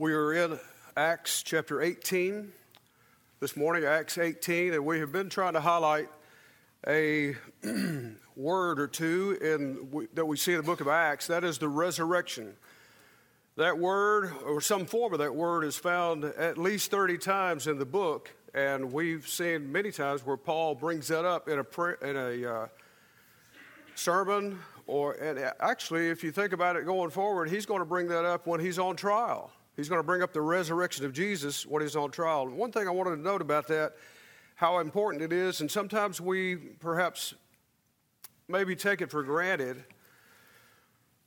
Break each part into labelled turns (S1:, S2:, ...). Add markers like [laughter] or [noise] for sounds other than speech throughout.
S1: We are in Acts chapter 18 this morning, Acts 18, and we have been trying to highlight a [clears throat] word or two in, that we see in the book of Acts. That is the resurrection. That word, or some form of that word, is found at least 30 times in the book, and we've seen many times where Paul brings that up in a, in a uh, sermon, or and actually, if you think about it going forward, he's going to bring that up when he's on trial. He's going to bring up the resurrection of Jesus when he's on trial. One thing I wanted to note about that, how important it is, and sometimes we perhaps maybe take it for granted.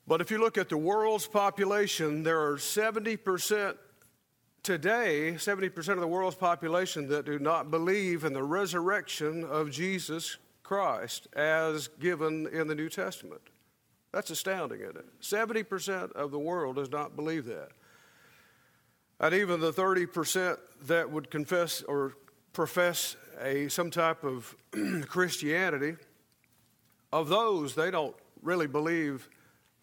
S1: But if you look at the world's population, there are 70% today, 70% of the world's population that do not believe in the resurrection of Jesus Christ as given in the New Testament. That's astounding, isn't it? 70% of the world does not believe that. And even the 30% that would confess or profess a, some type of [clears throat] Christianity, of those, they don't really believe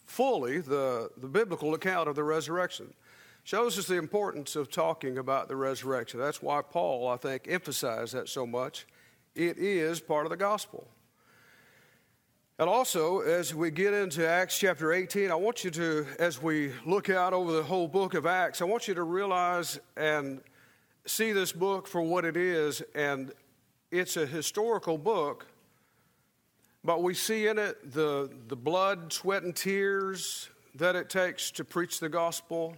S1: fully the, the biblical account of the resurrection. Shows us the importance of talking about the resurrection. That's why Paul, I think, emphasized that so much. It is part of the gospel. And also, as we get into Acts chapter 18, I want you to, as we look out over the whole book of Acts, I want you to realize and see this book for what it is. And it's a historical book, but we see in it the, the blood, sweat, and tears that it takes to preach the gospel.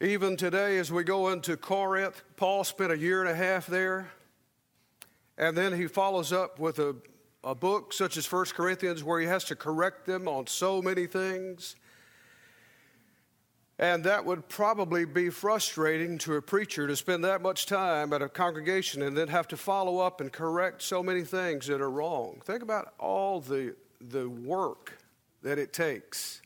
S1: Even today, as we go into Corinth, Paul spent a year and a half there. And then he follows up with a a book such as 1 Corinthians where he has to correct them on so many things. And that would probably be frustrating to a preacher to spend that much time at a congregation and then have to follow up and correct so many things that are wrong. Think about all the, the work that it takes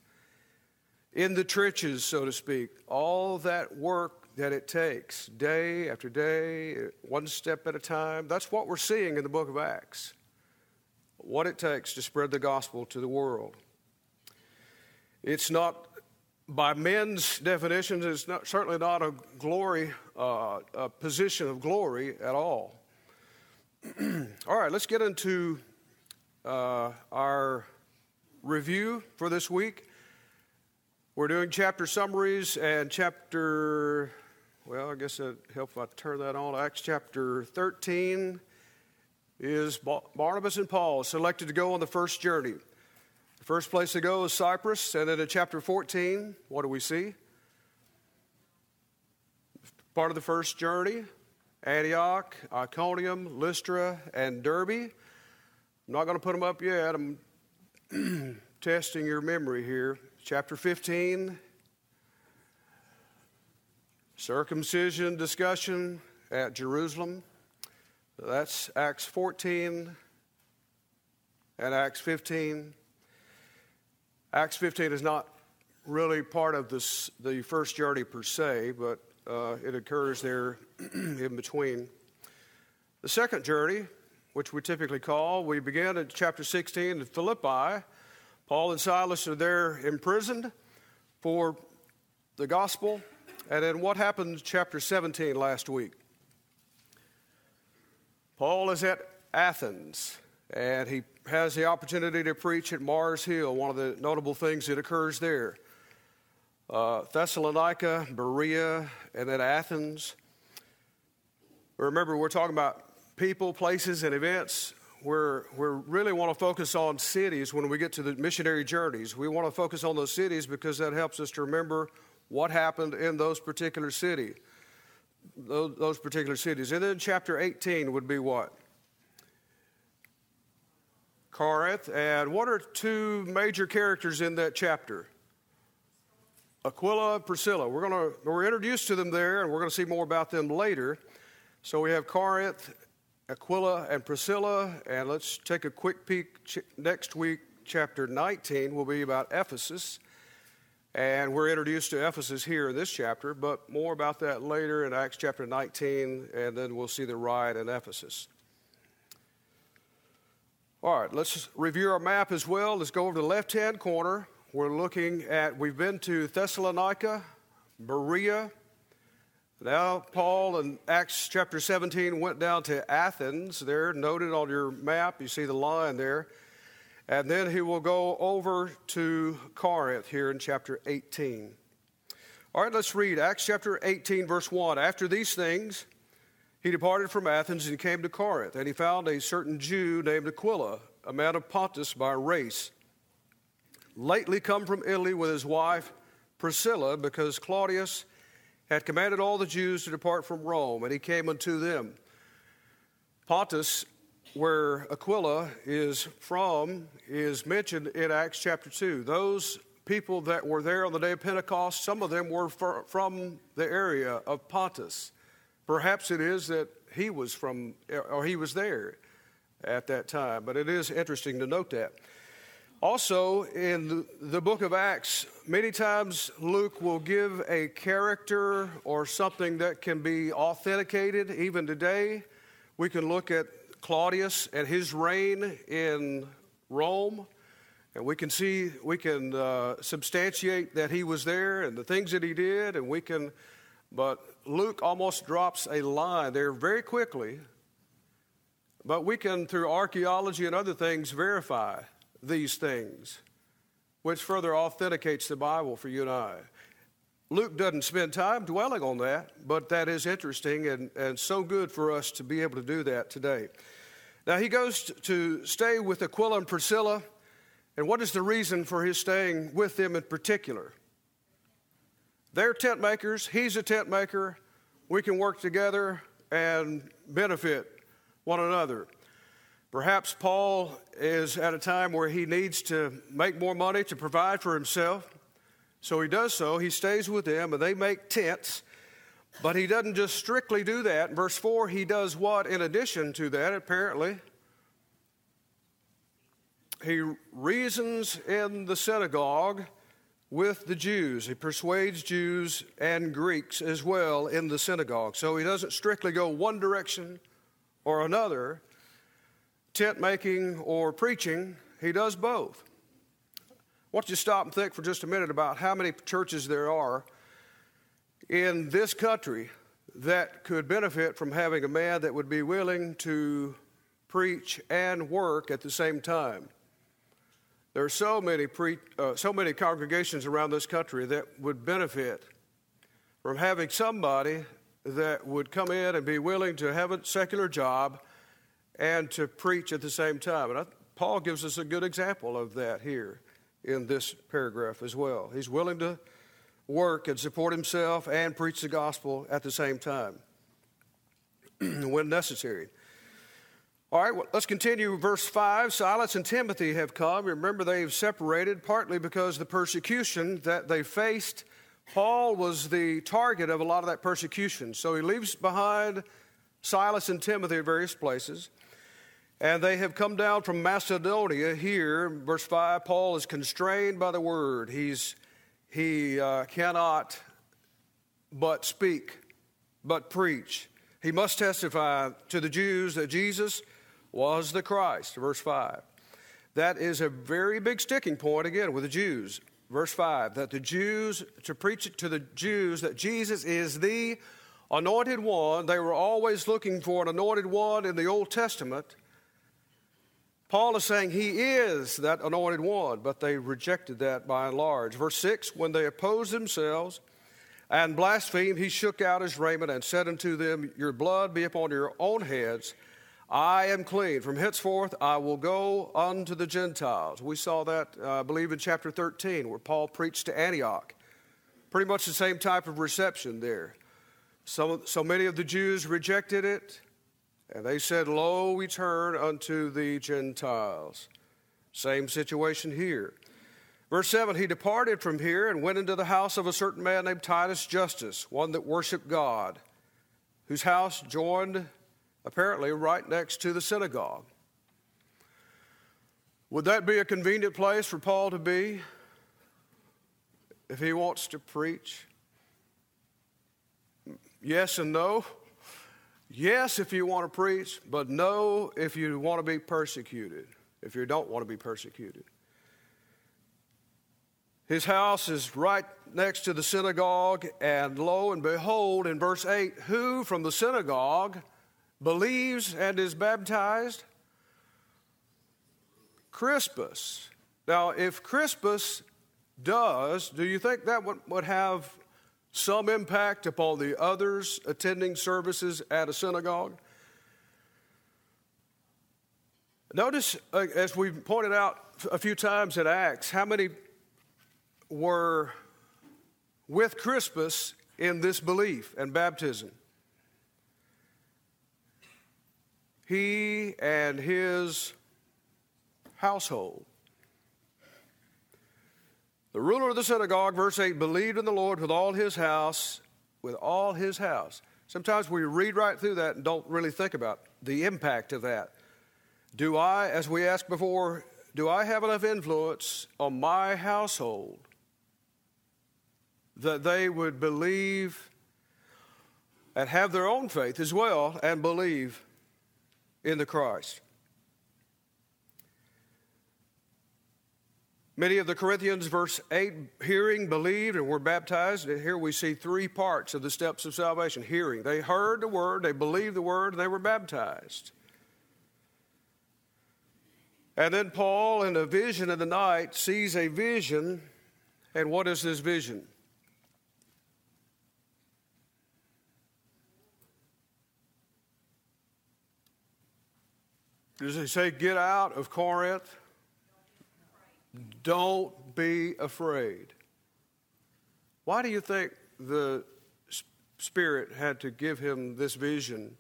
S1: in the trenches, so to speak, all that work that it takes day after day, one step at a time. That's what we're seeing in the book of Acts what it takes to spread the gospel to the world. It's not, by men's definitions, it's not, certainly not a glory, uh, a position of glory at all. [clears throat] all right, let's get into uh, our review for this week. We're doing chapter summaries and chapter, well, I guess it helps if I turn that on. Acts chapter 13 is Barnabas and Paul selected to go on the first journey. The first place to go is Cyprus, and then in chapter 14, what do we see? Part of the first journey Antioch, Iconium, Lystra, and Derbe. I'm not going to put them up yet. I'm [clears throat] testing your memory here. Chapter 15, circumcision discussion at Jerusalem. That's Acts 14 and Acts 15. Acts 15 is not really part of this, the first journey per se, but uh, it occurs there [clears throat] in between. The second journey, which we typically call, we begin at chapter 16 in Philippi. Paul and Silas are there imprisoned for the gospel. And then what happened in chapter 17 last week? Paul is at Athens, and he has the opportunity to preach at Mars Hill, one of the notable things that occurs there. Uh, Thessalonica, Berea, and then Athens. Remember, we're talking about people, places, and events. We're, we really want to focus on cities when we get to the missionary journeys. We want to focus on those cities because that helps us to remember what happened in those particular cities those, those particular cities. And then chapter 18 would be what? Corinth. And what are two major characters in that chapter? Aquila and Priscilla. We're, gonna, we're introduced to them there, and we're going to see more about them later. So we have Corinth, Aquila, and Priscilla. And let's take a quick peek. Next week, chapter 19 will be about Ephesus. And we're introduced to Ephesus here in this chapter, but more about that later in Acts chapter 19, and then we'll see the riot in Ephesus. All right, let's review our map as well. Let's go over to the left hand corner. We're looking at, we've been to Thessalonica, Berea. Now, Paul in Acts chapter 17 went down to Athens, there, noted on your map. You see the line there. And then he will go over to Corinth here in chapter 18. All right, let's read Acts chapter 18, verse 1. After these things, he departed from Athens and came to Corinth, and he found a certain Jew named Aquila, a man of Pontus by race, lately come from Italy with his wife Priscilla, because Claudius had commanded all the Jews to depart from Rome, and he came unto them. Pontus, where Aquila is from, is mentioned in Acts chapter 2. Those people that were there on the day of Pentecost, some of them were from the area of Pontus. Perhaps it is that he was from, or he was there at that time, but it is interesting to note that. Also, in the book of Acts, many times Luke will give a character or something that can be authenticated. Even today, we can look at Claudius and his reign in Rome, and we can see, we can uh, substantiate that he was there and the things that he did, and we can, but Luke almost drops a line there very quickly. But we can, through archaeology and other things, verify these things, which further authenticates the Bible for you and I. Luke doesn't spend time dwelling on that, but that is interesting and, and so good for us to be able to do that today. Now, he goes to stay with Aquila and Priscilla, and what is the reason for his staying with them in particular? They're tent makers, he's a tent maker. We can work together and benefit one another. Perhaps Paul is at a time where he needs to make more money to provide for himself. So he does so. He stays with them and they make tents. But he doesn't just strictly do that. Verse 4, he does what in addition to that, apparently? He reasons in the synagogue with the Jews. He persuades Jews and Greeks as well in the synagogue. So he doesn't strictly go one direction or another tent making or preaching, he does both. I want you to stop and think for just a minute about how many churches there are in this country that could benefit from having a man that would be willing to preach and work at the same time. There are so many, pre, uh, so many congregations around this country that would benefit from having somebody that would come in and be willing to have a secular job and to preach at the same time. And I, Paul gives us a good example of that here in this paragraph as well. He's willing to work and support himself and preach the gospel at the same time [clears throat] when necessary. All right, well, let's continue. Verse 5 Silas and Timothy have come. Remember, they've separated partly because the persecution that they faced. Paul was the target of a lot of that persecution. So he leaves behind Silas and Timothy at various places. And they have come down from Macedonia here. Verse 5 Paul is constrained by the word. He's, he uh, cannot but speak, but preach. He must testify to the Jews that Jesus was the Christ. Verse 5. That is a very big sticking point again with the Jews. Verse 5 that the Jews, to preach to the Jews that Jesus is the anointed one, they were always looking for an anointed one in the Old Testament. Paul is saying he is that anointed one, but they rejected that by and large. Verse 6 When they opposed themselves and blasphemed, he shook out his raiment and said unto them, Your blood be upon your own heads. I am clean. From henceforth I will go unto the Gentiles. We saw that, uh, I believe, in chapter 13, where Paul preached to Antioch. Pretty much the same type of reception there. So, so many of the Jews rejected it. And they said, Lo, we turn unto the Gentiles. Same situation here. Verse 7 He departed from here and went into the house of a certain man named Titus Justus, one that worshiped God, whose house joined apparently right next to the synagogue. Would that be a convenient place for Paul to be if he wants to preach? Yes and no. Yes, if you want to preach, but no if you want to be persecuted, if you don't want to be persecuted. His house is right next to the synagogue, and lo and behold, in verse 8, who from the synagogue believes and is baptized? Crispus. Now, if Crispus does, do you think that would, have some impact upon the others attending services at a synagogue? Notice, uh, as we pointed out a few times in Acts, how many were with Crispus in this belief and baptism. He and his household. The ruler of the synagogue, verse 8, believed in the Lord with all his house, with all his house. Sometimes we read right through that and don't really think about the impact of that. Do I, as we asked before, do I have enough influence on my household that they would believe and have their own faith as well and believe in the Christ. Many of the Corinthians, verse 8, hearing, believed, and were baptized. And here we see three parts of the steps of salvation hearing. They heard the word, they believed the word, they were baptized. And then Paul, in a vision of the night, sees a vision. And what is this vision? Does he say, get out of Corinth? Don't be afraid. Why do you think the Spirit had to give him this vision?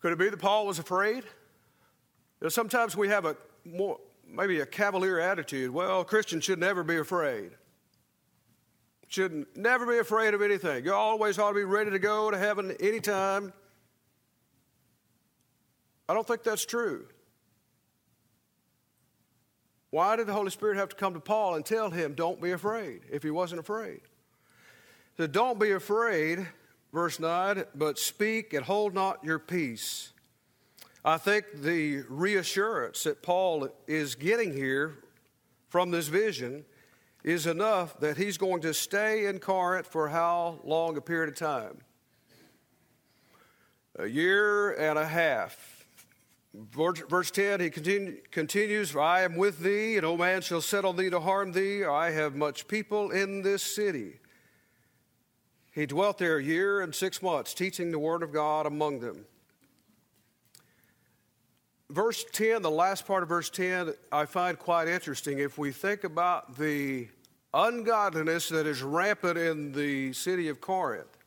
S1: Could it be that Paul was afraid? You know, sometimes we have a more, maybe a cavalier attitude. Well, Christians should never be afraid. Should never be afraid of anything. You always ought to be ready to go to heaven anytime. I don't think that's true. Why did the Holy Spirit have to come to Paul and tell him, don't be afraid, if he wasn't afraid? So don't be afraid, verse 9, but speak and hold not your peace. I think the reassurance that Paul is getting here from this vision is enough that he's going to stay in Corinth for how long a period of time? A year and a half. Verse 10, he continue, continues, For I am with thee, and no man shall set on thee to harm thee. I have much people in this city. He dwelt there a year and six months, teaching the word of God among them. Verse 10, the last part of verse 10, I find quite interesting. If we think about the ungodliness that is rampant in the city of Corinth,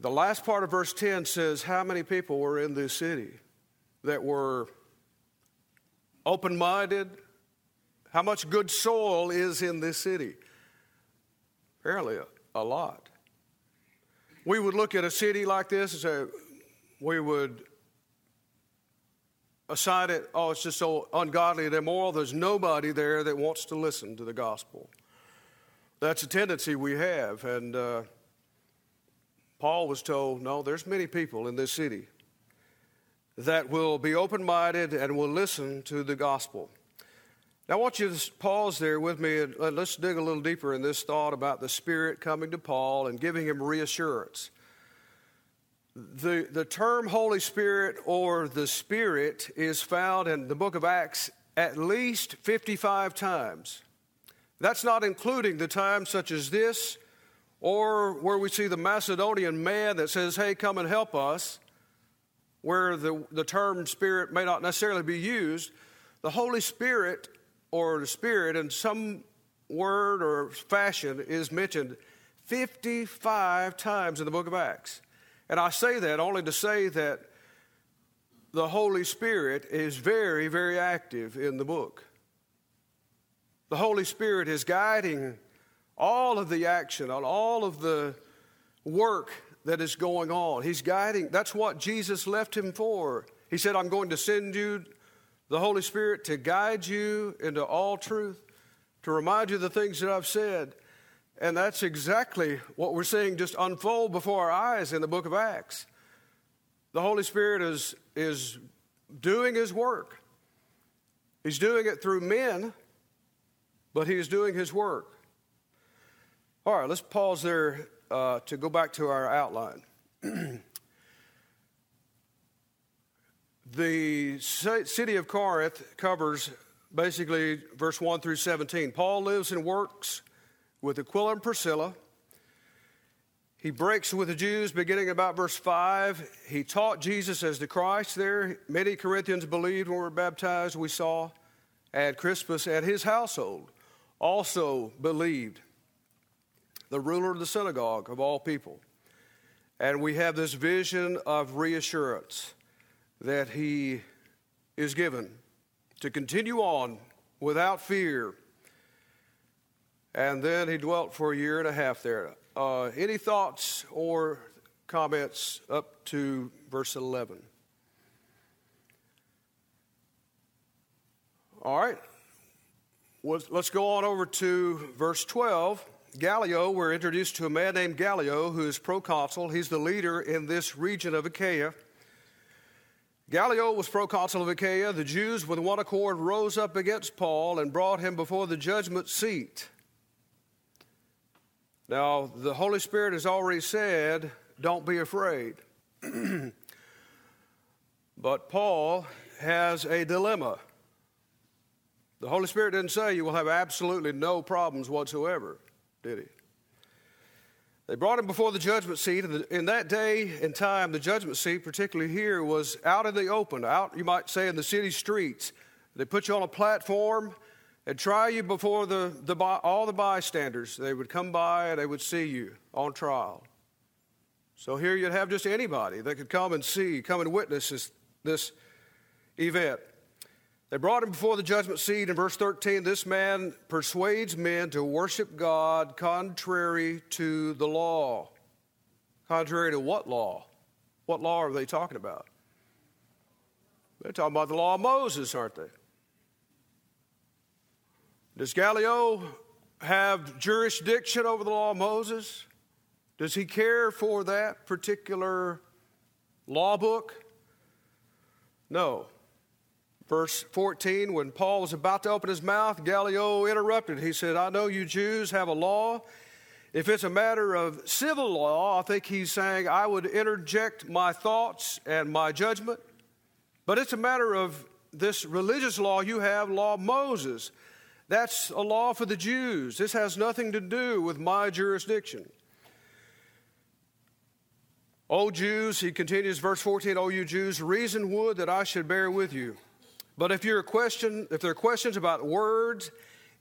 S1: The last part of verse 10 says how many people were in this city that were open minded? How much good soil is in this city? Apparently, a, a lot. We would look at a city like this and say, we would assign it, oh, it's just so ungodly and immoral. There's nobody there that wants to listen to the gospel. That's a tendency we have. And, uh, Paul was told, no, there's many people in this city that will be open minded and will listen to the gospel. Now, I want you to pause there with me and let's dig a little deeper in this thought about the Spirit coming to Paul and giving him reassurance. The, the term Holy Spirit or the Spirit is found in the book of Acts at least 55 times. That's not including the times such as this or where we see the Macedonian man that says, Hey, come and help us, where the, the term Spirit may not necessarily be used, the Holy Spirit or the Spirit in some word or fashion is mentioned 55 times in the book of Acts. And I say that only to say that the Holy Spirit is very, very active in the book. The Holy Spirit is guiding all of the action, on all of the work that is going on. He's guiding. That's what Jesus left him for. He said, I'm going to send you the Holy Spirit to guide you into all truth, to remind you the things that I've said. And that's exactly what we're seeing just unfold before our eyes in the book of Acts. The Holy Spirit is, is doing his work. He's doing it through men, but he is doing his work. All right, let's pause there uh, to go back to our outline. [clears throat] the city of Corinth covers basically verse 1 through 17. Paul lives and works with Aquila and Priscilla. He breaks with the Jews beginning about verse 5. He taught Jesus as the Christ there. Many Corinthians believed when we were baptized, we saw. And Crispus and his household also believed. The ruler of the synagogue of all people. And we have this vision of reassurance that he is given to continue on without fear. And then he dwelt for a year and a half there. Uh, any thoughts or comments up to verse 11? All right. Let's go on over to verse 12. Gallio, we're introduced to a man named Gallio who is proconsul. He's the leader in this region of Achaia. Gallio was proconsul of Achaia. The Jews, with one accord, rose up against Paul and brought him before the judgment seat. Now, the Holy Spirit has already said, don't be afraid. [clears throat] but Paul has a dilemma. The Holy Spirit didn't say you will have absolutely no problems whatsoever, did he? They brought him before the judgment seat, and in that day and time, the judgment seat, particularly here, was out in the open, out, you might say, in the city streets. They put you on a platform and try you before the, the, all the bystanders. They would come by and they would see you on trial. So here you'd have just anybody that could come and see, come and witness this, this event. They brought him before the judgment seat. In verse 13, this man persuades men to worship God contrary to the law. Contrary to what law? What law are they talking about? They're talking about the law of Moses, aren't they? Does Gallio have jurisdiction over the law of Moses? Does he care for that particular law book? No. Verse 14, when Paul was about to open his mouth, Gallio interrupted. He said, I know you Jews have a law. If it's a matter of civil law, I think he's saying I would interject my thoughts and my judgment. But it's a matter of this religious law you have, law of Moses. That's a law for the Jews. This has nothing to do with my jurisdiction. O Jews, he continues, verse 14, O you Jews, reason would that I should bear with you. But if you're a question, if there are questions about words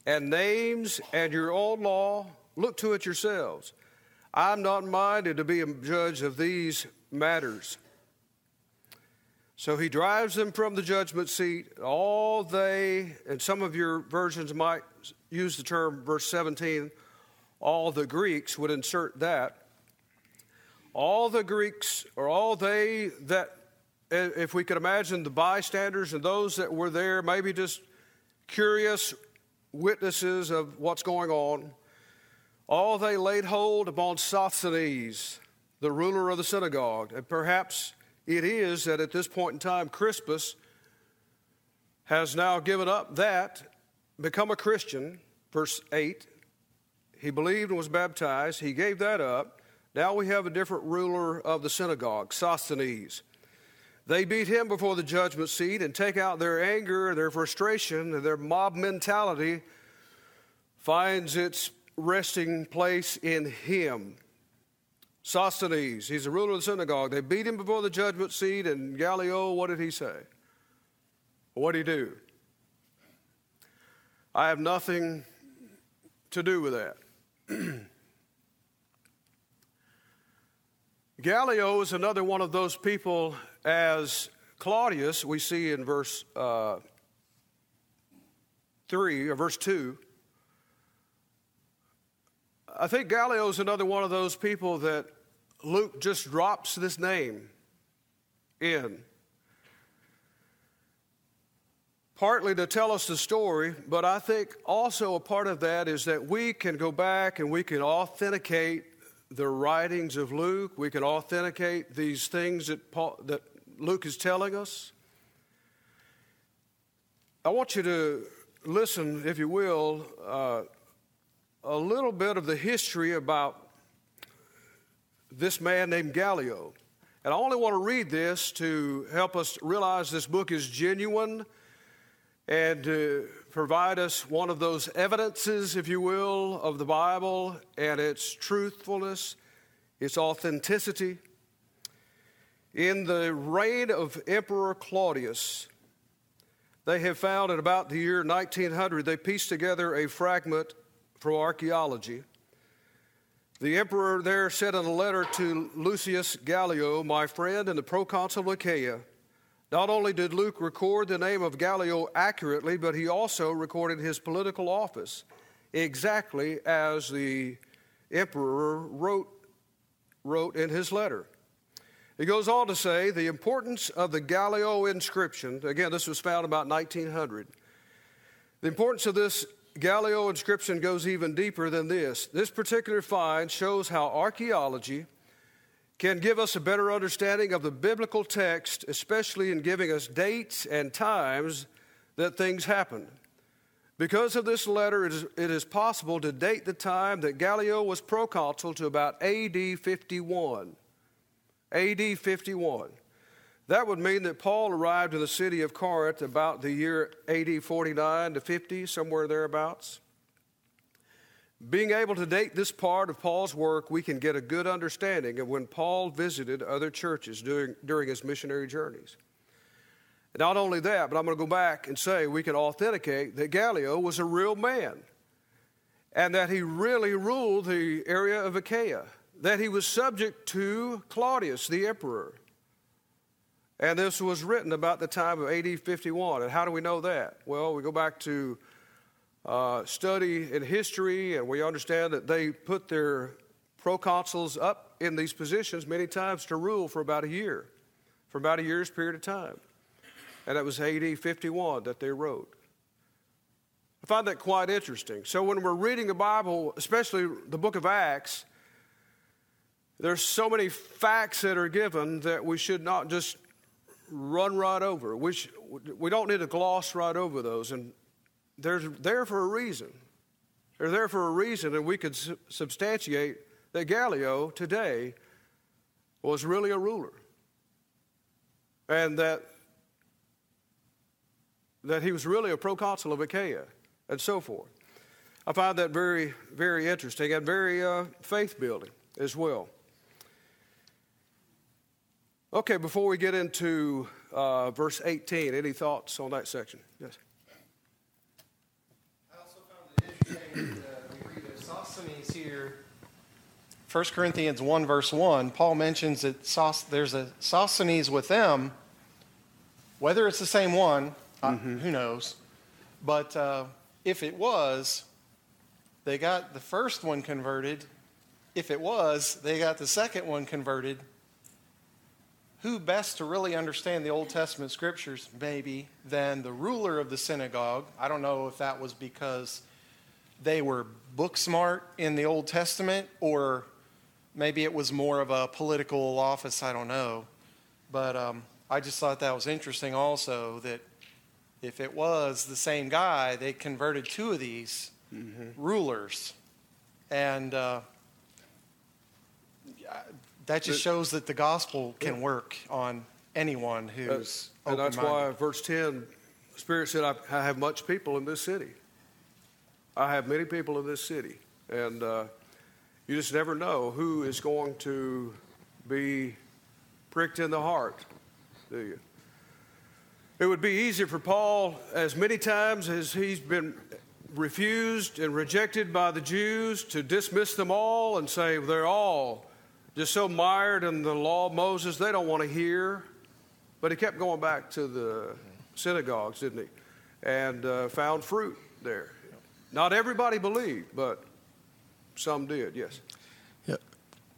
S1: and names and your own law, look to it yourselves. I'm not minded to be a judge of these matters. So he drives them from the judgment seat. All they, and some of your versions might use the term, verse 17, all the Greeks would insert that. All the Greeks, or all they that if we could imagine the bystanders and those that were there, maybe just curious witnesses of what's going on, all they laid hold upon Sosthenes, the ruler of the synagogue. And perhaps it is that at this point in time, Crispus has now given up that, become a Christian. Verse 8, he believed and was baptized. He gave that up. Now we have a different ruler of the synagogue, Sosthenes. They beat him before the judgment seat and take out their anger, their frustration, and their mob mentality finds its resting place in him. Sosthenes, he's the ruler of the synagogue. They beat him before the judgment seat, and Gallio, what did he say? What did he do? I have nothing to do with that. [clears throat] Gallio is another one of those people as Claudius, we see in verse uh, 3 or verse 2. I think Gallio is another one of those people that Luke just drops this name in. Partly to tell us the story, but I think also a part of that is that we can go back and we can authenticate the writings of Luke. We can authenticate these things that, Paul, that Luke is telling us. I want you to listen, if you will, uh, a little bit of the history about this man named Gallio. And I only want to read this to help us realize this book is genuine and to provide us one of those evidences, if you will, of the Bible and its truthfulness, its authenticity. In the reign of Emperor Claudius, they have found at about the year 1900, they pieced together a fragment from archaeology. The emperor there said in a letter to Lucius Gallio, my friend and the proconsul of Achaia, not only did Luke record the name of Gallio accurately, but he also recorded his political office exactly as the emperor wrote, wrote in his letter. He goes on to say the importance of the Gallio inscription, again, this was found about 1900. The importance of this Gallio inscription goes even deeper than this. This particular find shows how archaeology can give us a better understanding of the biblical text, especially in giving us dates and times that things happened. Because of this letter, it is, it is possible to date the time that Gallio was proconsul to about AD 51. AD 51. That would mean that Paul arrived in the city of Corinth about the year AD 49 to 50, somewhere thereabouts. Being able to date this part of Paul's work, we can get a good understanding of when Paul visited other churches during, during his missionary journeys. not only that, but I'm going to go back and say we can authenticate that Gallio was a real man and that he really ruled the area of Achaia that he was subject to Claudius, the emperor. And this was written about the time of AD 51. And how do we know that? Well, we go back to uh, study in history, and we understand that they put their proconsuls up in these positions many times to rule for about a year, for about a year's period of time. And it was AD 51 that they wrote. I find that quite interesting. So when we're reading the Bible, especially the book of Acts, there's so many facts that are given that we should not just run right over. We, sh- we don't need to gloss right over those. And they're there for a reason. They're there for a reason, and we could su- substantiate that Gallio today was really a ruler. And that, that he was really a proconsul of Achaia, and so forth. I find that very, very interesting and very uh, faith building as well. Okay, before we get into uh, verse 18, any thoughts on that section? Yes.
S2: I also found it interesting that uh, we read of Sosthenes here. 1 Corinthians 1, verse 1, Paul mentions that Sos- there's a Sosthenes with them. Whether it's the same one, mm-hmm. uh, who knows? But uh, if it was, they got the first one converted. If it was, they got the second one converted who best to really understand the Old Testament scriptures, maybe, than the ruler of the synagogue? I don't know if that was because they were book smart in the Old Testament or maybe it was more of a political office, I don't know. But um, I just thought that was interesting also that if it was the same guy, they converted two of these mm-hmm. rulers. And uh, that just shows that the gospel can work on anyone who's
S1: uh, and that's why verse 10 spirit said I, I, have much people in this city. I have many people in this city. And uh, you just never know who is going to be pricked in the heart do you? It would be easier for paul as many times as he's been refused and rejected by the jews to dismiss them all and say they're all just so mired in the law of Moses, they don't want to hear. But he kept going back to the synagogues, didn't he? And uh, found fruit there. Not everybody believed, but some did, yes.
S3: Yeah.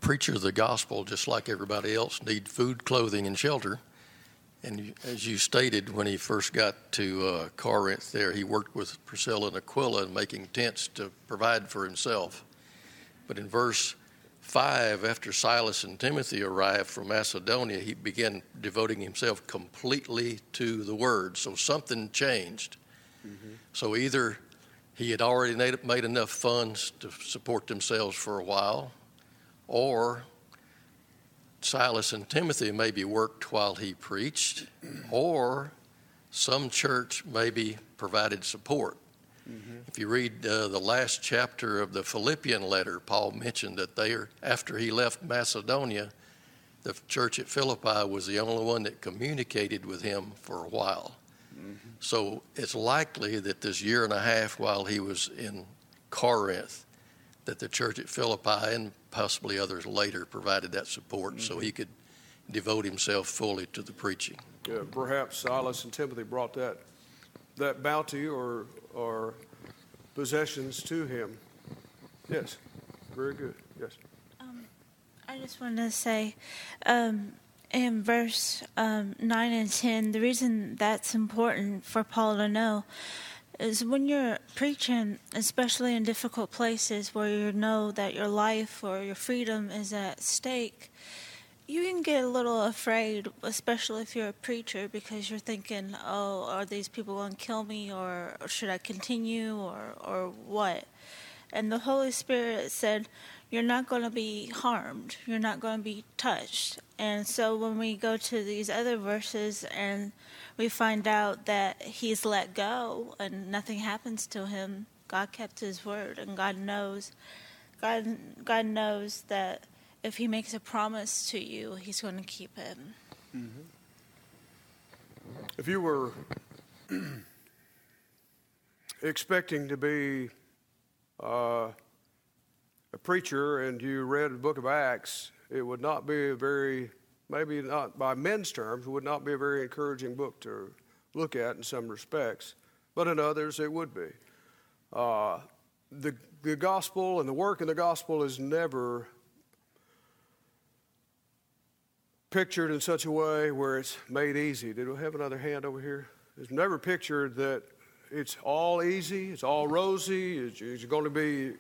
S3: Preachers of the gospel, just like everybody else, need food, clothing, and shelter. And as you stated, when he first got to uh, Corinth there, he worked with Priscilla and Aquila in making tents to provide for himself. But in verse 5, after Silas and Timothy arrived from Macedonia, he began devoting himself completely to the word. So something changed. Mm-hmm. So either he had already made enough funds to support themselves for a while, or Silas and Timothy maybe worked while he preached, or some church maybe provided support. Mm-hmm. If you read uh, the last chapter of the Philippian letter, Paul mentioned that they are, after he left Macedonia, the church at Philippi was the only one that communicated with him for a while. Mm-hmm. So it's likely that this year and a half while he was in Corinth, that the church at Philippi and possibly others later provided that support so he mm-hmm. could devote himself fully to the preaching.
S1: Yeah, perhaps Silas and Timothy brought that that bounty or or possessions to him. Yes, very good. Yes.
S4: I just wanted to say, um, in verse um, 9 and 10, the reason that's important for Paul to know is when you're preaching, especially in difficult places where you know that your life or your freedom is at stake, you can get a little afraid, especially if you're a preacher, because you're thinking, oh, are these people going to kill me, or, should I continue, or, or what? And the Holy Spirit said, you're not going to be harmed. You're not going to be touched. And so when we go to these other verses and we find out that he's let go and nothing happens to him, God kept his word and God knows God God knows that if he makes a promise to you, he's going to keep it.
S1: If you were [clears throat] expecting to be uh, a preacher and you read the book of Acts, it would not be a very, maybe not by men's terms, would not be a very encouraging book to look at in some respects, but in others it would be. Uh, the, the gospel and the work in the gospel is never pictured in such a way where it's made easy. Did we have another hand over here? It's never pictured that it's all easy, it's all rosy, it's, it's going to be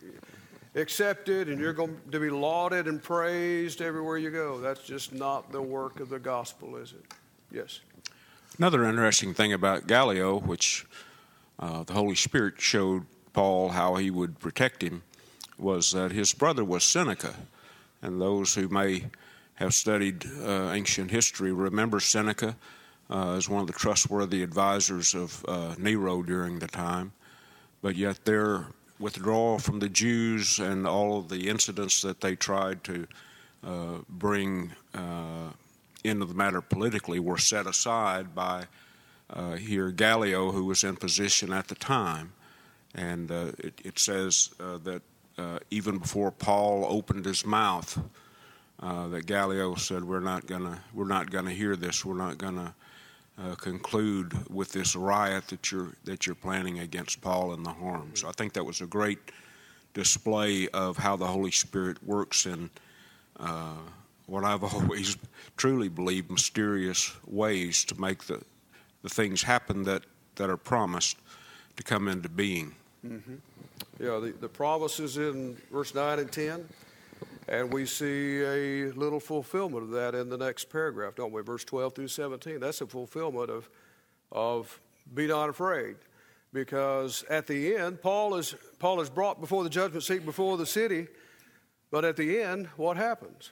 S1: accepted, and you're going to be lauded and praised everywhere you go. That's just not the work of the gospel, is it? Yes.
S5: Another interesting thing about Gallio, which uh, the Holy Spirit showed Paul how he would protect him, was that his brother was Seneca. And those who may have studied uh, ancient history remember Seneca uh, as one of the trustworthy advisors of uh, Nero during the time. But yet, their withdrawal from the Jews and all of the incidents that they tried to uh, bring uh, into the matter politically were set aside by uh, here Gallio, who was in position at the time. And it, it, says that even before Paul opened his mouth, uh, that Gallio said, "We're not gonna, we're not gonna hear this. We're not gonna uh, conclude with this riot that you're that you're planning against Paul and the harm." So I think that was a great display of how the Holy Spirit works in uh, what I've [laughs] always truly believed mysterious ways to make the the things happen that that are promised to come into being.
S1: Mm-hmm. Yeah, the, the promises in verse nine and ten and we see a little fulfillment of that in the next paragraph, don't we? Verse 12 through 17. That's a fulfillment of, of be not afraid. Because at the end, Paul is, Paul is brought before the judgment seat before the city, but at the end, what happens?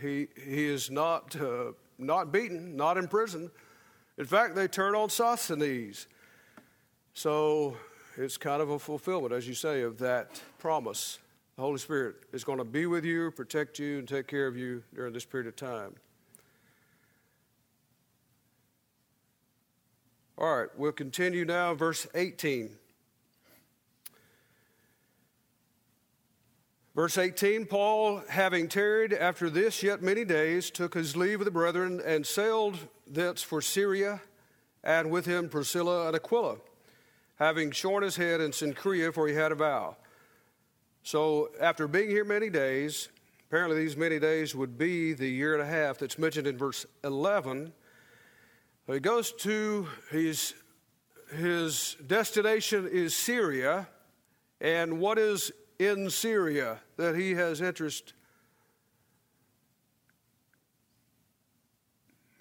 S1: He, he is not, uh, not beaten, not imprisoned. In fact, they turn on Sosthenes. So it's kind of a fulfillment, as you say, of that promise the Holy Spirit is going to be with you, protect you, and take care of you during this period of time. All right, we'll continue now, verse 18. Verse 18 Paul, having tarried after this yet many days, took his leave of the brethren and sailed thence for Syria, and with him Priscilla and Aquila, having shorn his head in Cenchrea, for he had a vow. So, after being here many days, apparently these many days would be the year and a half that's mentioned in verse 11. He goes to his, his destination is Syria, and what is in Syria that he has interest?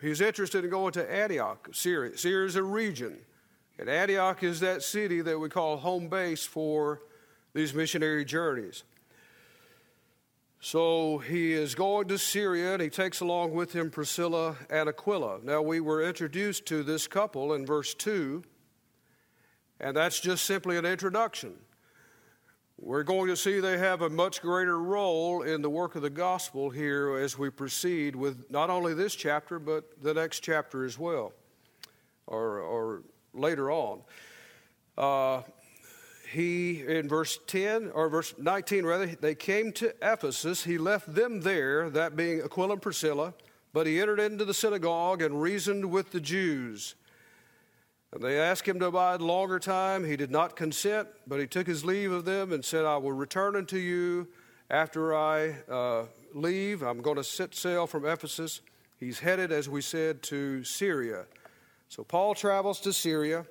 S1: He's interested in going to Antioch, Syria. Syria is a region. And Antioch is that city that we call home base for these missionary journeys. So he is going to Syria and he takes along with him Priscilla and Aquila. Now, we were introduced to this couple in verse 2, and that's just simply an introduction. We're going to see they have a much greater role in the work of the gospel here as we proceed with not only this chapter, but the next chapter as well, or, or later on. Uh, he, in verse 10, or verse 19 rather, they came to Ephesus. He left them there, that being Aquila and Priscilla, but he entered into the synagogue and reasoned with the Jews. And they asked him to abide longer time. He did not consent, but he took his leave of them and said, I will return unto you after I uh, leave. I'm going to set sail from Ephesus. He's headed, as we said, to Syria. So Paul travels to Syria,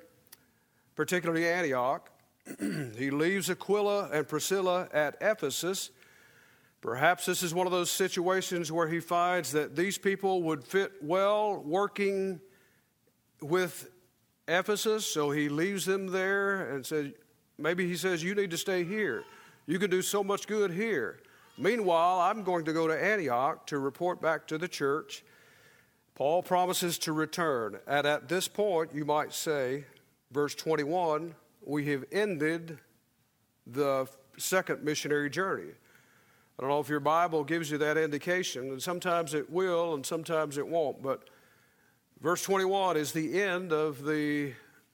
S1: particularly Antioch. [clears throat] he leaves Aquila and Priscilla at Ephesus. Perhaps this is one of those situations where he finds that these people would fit well working with Ephesus, so he leaves them there and says, maybe he says, You need to stay here. You can do so much good here. Meanwhile, I'm going to go to Antioch to report back to the church. Paul promises to return. And at this point, you might say, verse 21, we have ended the second missionary journey. I don't know if your Bible gives you that indication, and sometimes it will and sometimes it won't, but verse 21 is the end of the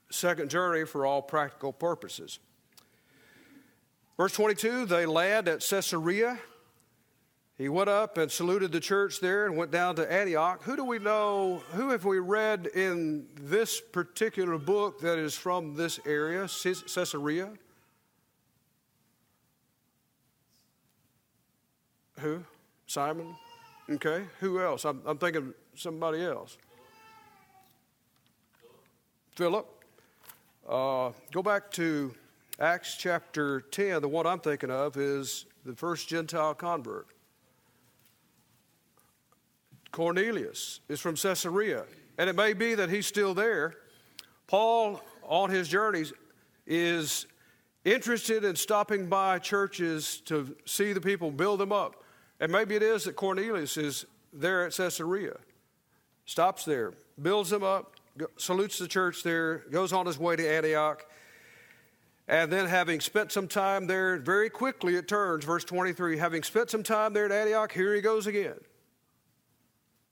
S1: second journey for all practical purposes. Verse 22 they land at Caesarea. He went up and saluted the church there and went down to Antioch. Who do we know? Who have we read in this particular book that is from this area, Caesarea? Who? Simon? Okay. Who else? I'm, I'm thinking somebody else. Philip. Uh, go back to Acts chapter 10. The one I'm thinking of is the first Gentile convert. Cornelius is from Caesarea, and it may be that he's still there. Paul, on his journeys, is interested in stopping by churches to see the people, build them up. And maybe it is that Cornelius is there at Caesarea, stops there, builds them up, salutes the church there, goes on his way to Antioch. And then, having spent some time there, very quickly it turns, verse 23 having spent some time there at Antioch, here he goes again.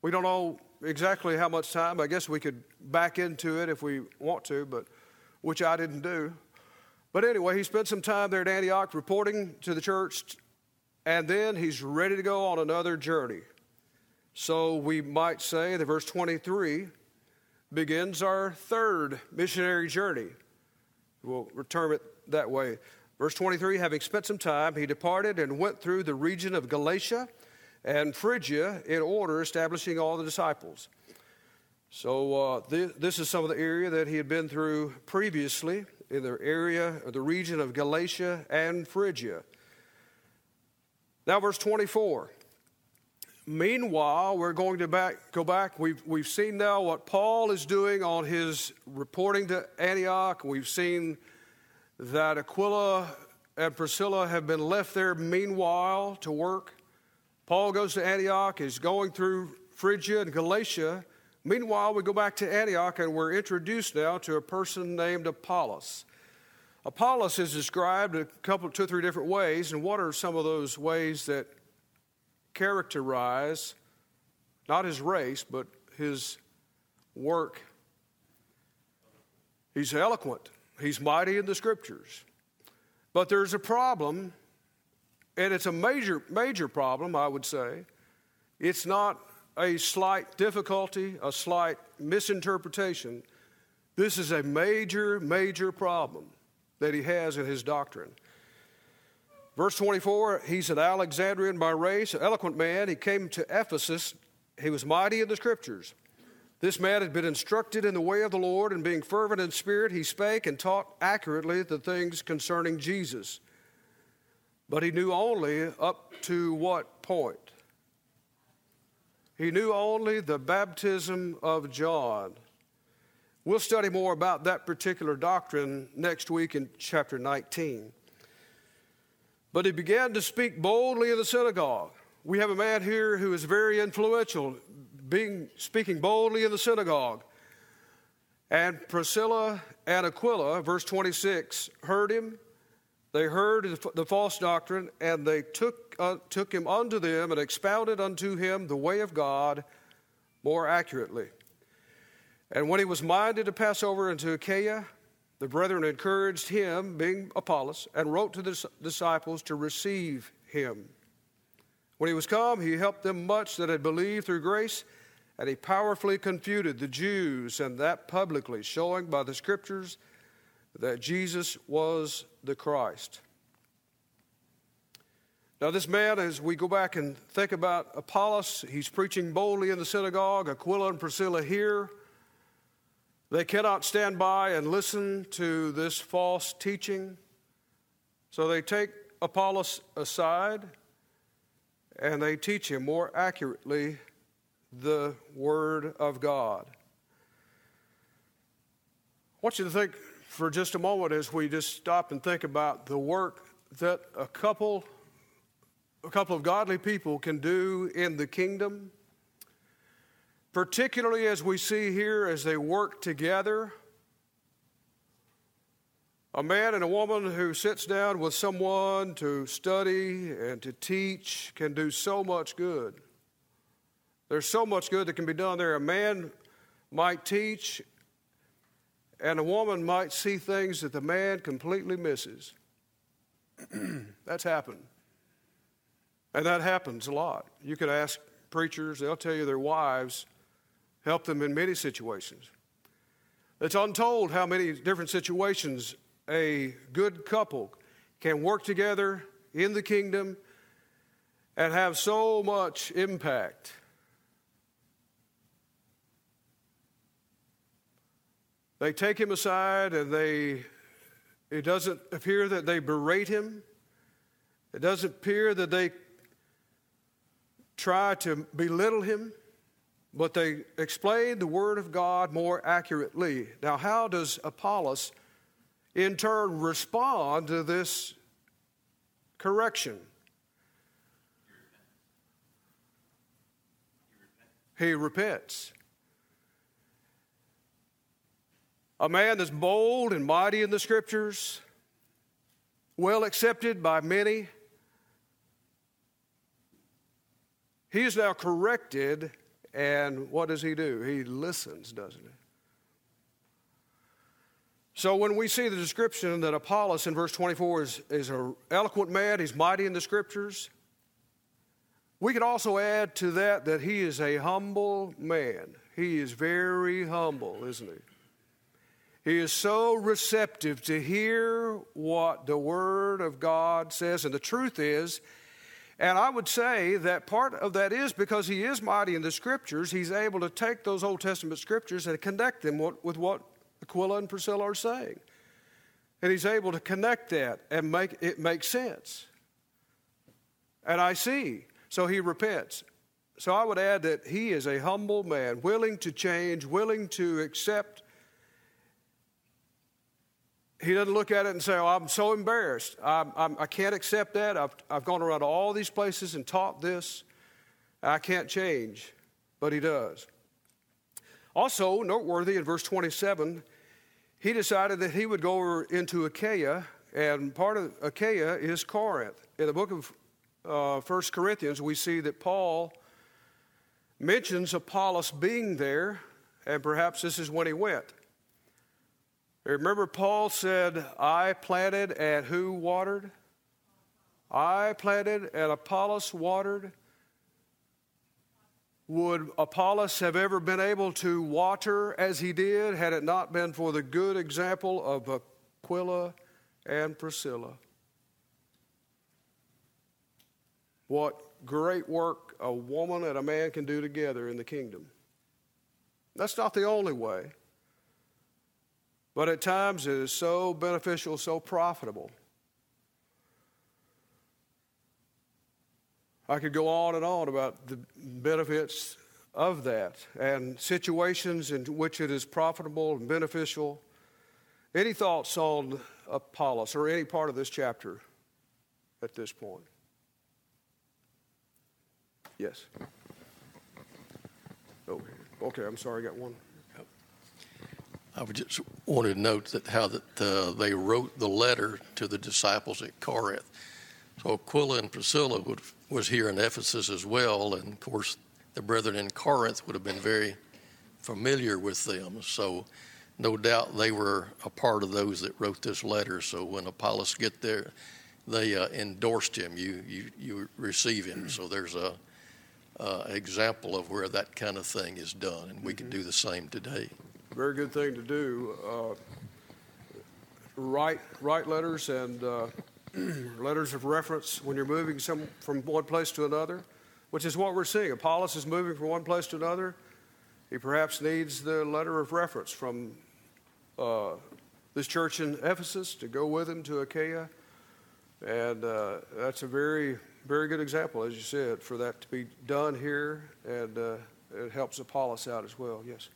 S1: We don't know exactly how much time. I guess we could back into it if we want to, but which I didn't do. But anyway, he spent some time there at Antioch reporting to the church, and then he's ready to go on another journey. So we might say that verse 23 begins our third missionary journey. We'll term it that way. Verse 23 Having spent some time, he departed and went through the region of Galatia and Phrygia in order, establishing all the disciples. So, uh, th- this is some of the area that he had been through previously in the area the region of Galatia and Phrygia. Now, verse 24. Meanwhile, we're going to back, go back. We've, we've seen now what Paul is doing on his reporting to Antioch. We've seen that Aquila and Priscilla have been left there meanwhile to work. Paul goes to Antioch, he's going through Phrygia and Galatia. Meanwhile, we go back to Antioch and we're introduced now to a person named Apollos. Apollos is described a couple, two or three different ways, and what are some of those ways that characterize not his race, but his work? He's eloquent, he's mighty in the scriptures. But there's a problem and it's a major, major problem, I would say. It's not a slight difficulty, a slight misinterpretation. This is a major, major problem that he has in his doctrine. Verse 24, he's an Alexandrian by race, an eloquent man. He came to Ephesus. He was mighty in the scriptures. This man had been instructed in the way of the Lord, and being fervent in spirit, he spake and taught accurately the things concerning Jesus. But he knew only up to what point? He knew only the baptism of John. We'll study more about that particular doctrine next week in chapter 19. But he began to speak boldly in the synagogue. We have a man here who is very influential, being speaking boldly in the synagogue. And Priscilla and Aquila, verse 26, heard him. They heard the false doctrine, and they took, uh, took him unto them and expounded unto him the way of God more accurately. And when he was minded to pass over into Achaia, the brethren encouraged him, being Apollos, and wrote to the disciples to receive him. When he was come, he helped them much that had believed through grace, and he powerfully confuted the Jews, and that publicly, showing by the scriptures that Jesus was the Christ. Now, this man, as we go back and think about Apollos, he's preaching boldly in the synagogue. Aquila and Priscilla here. They cannot stand by and listen to this false teaching. So they take Apollos aside and they teach him more accurately the Word of God. I want you to think for just a moment as we just stop and think about the work that a couple a couple of godly people can do in the kingdom particularly as we see here as they work together. A man and a woman who sits down with someone to study and to teach can do so much good. There's so much good that can be done there. A man might teach, and a woman might see things that the man completely misses. [clears throat] That's happened. And that happens a lot. You could ask preachers, they'll tell you their wives help them in many situations. It's untold how many different situations a good couple can work together in the kingdom and have so much impact. They take him aside and they, it doesn't appear that they berate him. It doesn't appear that they try to belittle him but they explain the Word of God more accurately. Now, how does Apollos in turn respond to this correction? He repents. A man that's bold and mighty in the scriptures, well accepted by many, he is now corrected and what does he do? He listens, doesn't he? So when we see the description that Apollos in verse 24 is, is an eloquent man, he's mighty in the scriptures, we could also add to that that he is a humble man. He is very humble, isn't he? He is so receptive to hear what the Word of God says. And the truth is, and I would say that part of that is because he is mighty in the scriptures, he's able to take those Old Testament scriptures and connect them with what Aquila and Priscilla are saying. And he's able to connect that and make it make sense. And I see. So he repents. So I would add that he is a humble man, willing to change, willing to accept he doesn't look at it and say, oh, I'm so embarrassed. I'm, I'm, I can not accept that. I've, I've gone around all these places and taught this. I can't change. But he does. Also, noteworthy in verse 27, he decided that he would go over into Achaia, and part of Achaia is Corinth. In the book of uh, 1 Corinthians, we see that Paul mentions Apollos being there, and perhaps this is when he went. Remember, Paul said, I planted and who watered? I planted and Apollos watered. Would Apollos have ever been able to water as he did had it not been for the good example of Aquila and Priscilla? What great work a woman and a man can do together in the kingdom. That's not the only way. But at times it is so beneficial, so profitable. I could go on and on about the benefits of that and situations in which it is profitable and beneficial. Any thoughts on Apollos or any part of this chapter at this point? Yes. Oh, okay, I'm sorry, I got one.
S3: I would just wanted to note that how that uh, they wrote the letter to the disciples at Corinth. So Aquila and Priscilla would, was here in Ephesus as well, and of course the brethren in Corinth would have been very familiar with them. So no doubt they were a part of those that wrote this letter. So when Apollos get there, they uh, endorsed him. You you you receive him. So there's a uh, example of where that kind of thing is done, and we can do the same today.
S1: Very good thing to do. Uh, write write letters and uh, [clears throat] letters of reference when you're moving some from one place to another, which is what we're seeing. Apollos is moving from one place to another. He perhaps needs the letter of reference from uh, this church in Ephesus to go with him to Achaia, and uh, that's a very very good example, as you said, for that to be done here, and uh, it helps Apollos out as well. Yes.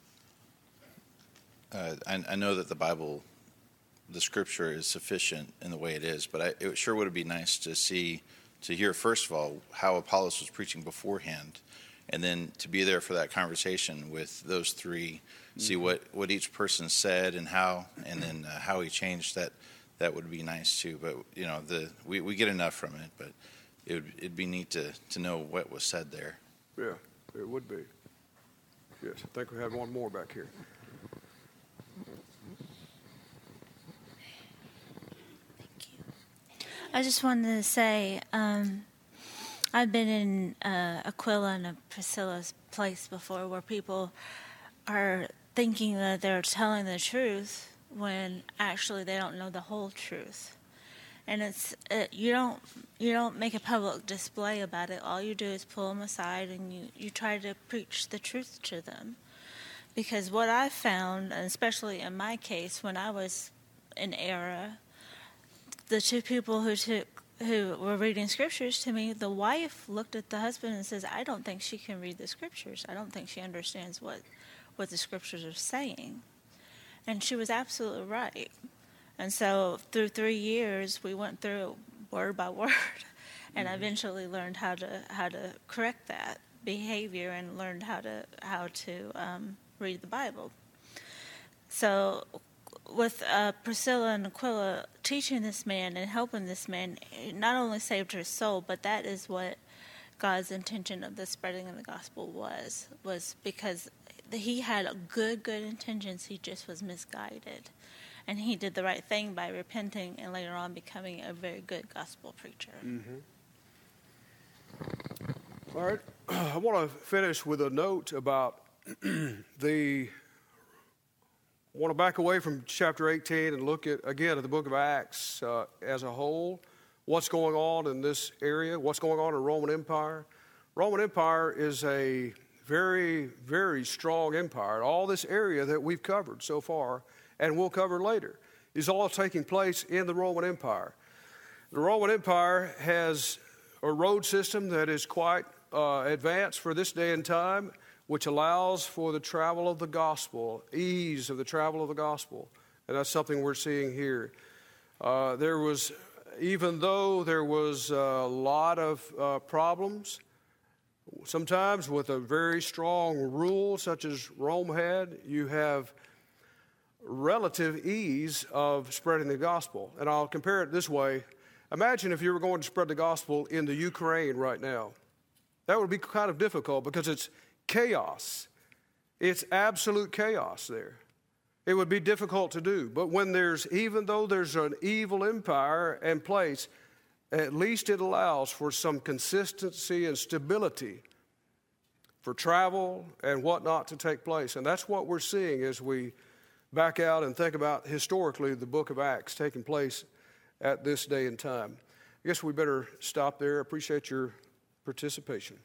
S6: Uh, I, I, know that the Bible, the Scripture is sufficient in the way it is, but I, it sure would be nice to see, to hear first of all how Apollos was preaching beforehand, and then to be there for that conversation with those 3 mm-hmm. see what, what each person said and how, and then uh, how he changed that. That would be nice too. But you know, the we, we get enough from it, but it would it'd be neat to to know what was said there.
S1: Yeah, it would be. Yes, I think we have one more back here.
S4: I just wanted to say um, I've been in uh, Aquila and Priscilla's place before where people are thinking that they're telling the truth when actually they don't know the whole truth. And it's it, you don't you don't make a public display about it. All you do is pull them aside and you, you try to preach the truth to them. Because what I found, especially in my case, when I was in error, the two people who took who were reading scriptures to me, the wife looked at the husband and says, "I don't think she can read the scriptures. I don't think she understands what what the scriptures are saying." And she was absolutely right. And so through 3 years, we went through word by [laughs] word and mm-hmm. eventually learned how to how to correct that behavior and learned how to how to um, read the Bible. So with uh, Priscilla and Aquila teaching this man and helping this man, not only saved her soul, but that is what God's intention of the spreading of the gospel was. Was because he had good, good intentions. He just was misguided, and he did the right thing by repenting and later on becoming a very good gospel preacher.
S1: Mm-hmm. All right, [clears throat] I want to finish with a note about [clears throat] the I want to back away from chapter 18 and look at, again, at the book of Acts uh, as a whole. What's going on in this area? What's going on in the Roman Empire? Roman Empire is a very, very strong empire. All this area that we've covered so far and we'll cover later is all taking place in the Roman Empire. The Roman Empire has a road system that is quite uh, advanced for this day and time which allows for the travel of the gospel, ease of the travel of the gospel. And that's something we're seeing here. Uh, there was, even though there was a lot of uh, problems, sometimes with a very strong rule such as Rome had, you have relative ease of spreading the gospel. And I'll compare it this way Imagine if you were going to spread the gospel in the Ukraine right now. That would be kind of difficult because it's chaos. It's absolute chaos there. It would be difficult to do. But when there's, even though there's an evil empire and place, at least it allows for some consistency and stability for travel and whatnot to take place. And that's what we're seeing as we back out and think about historically the book of Acts taking place at this day and time. I guess we better stop there. Appreciate your participation.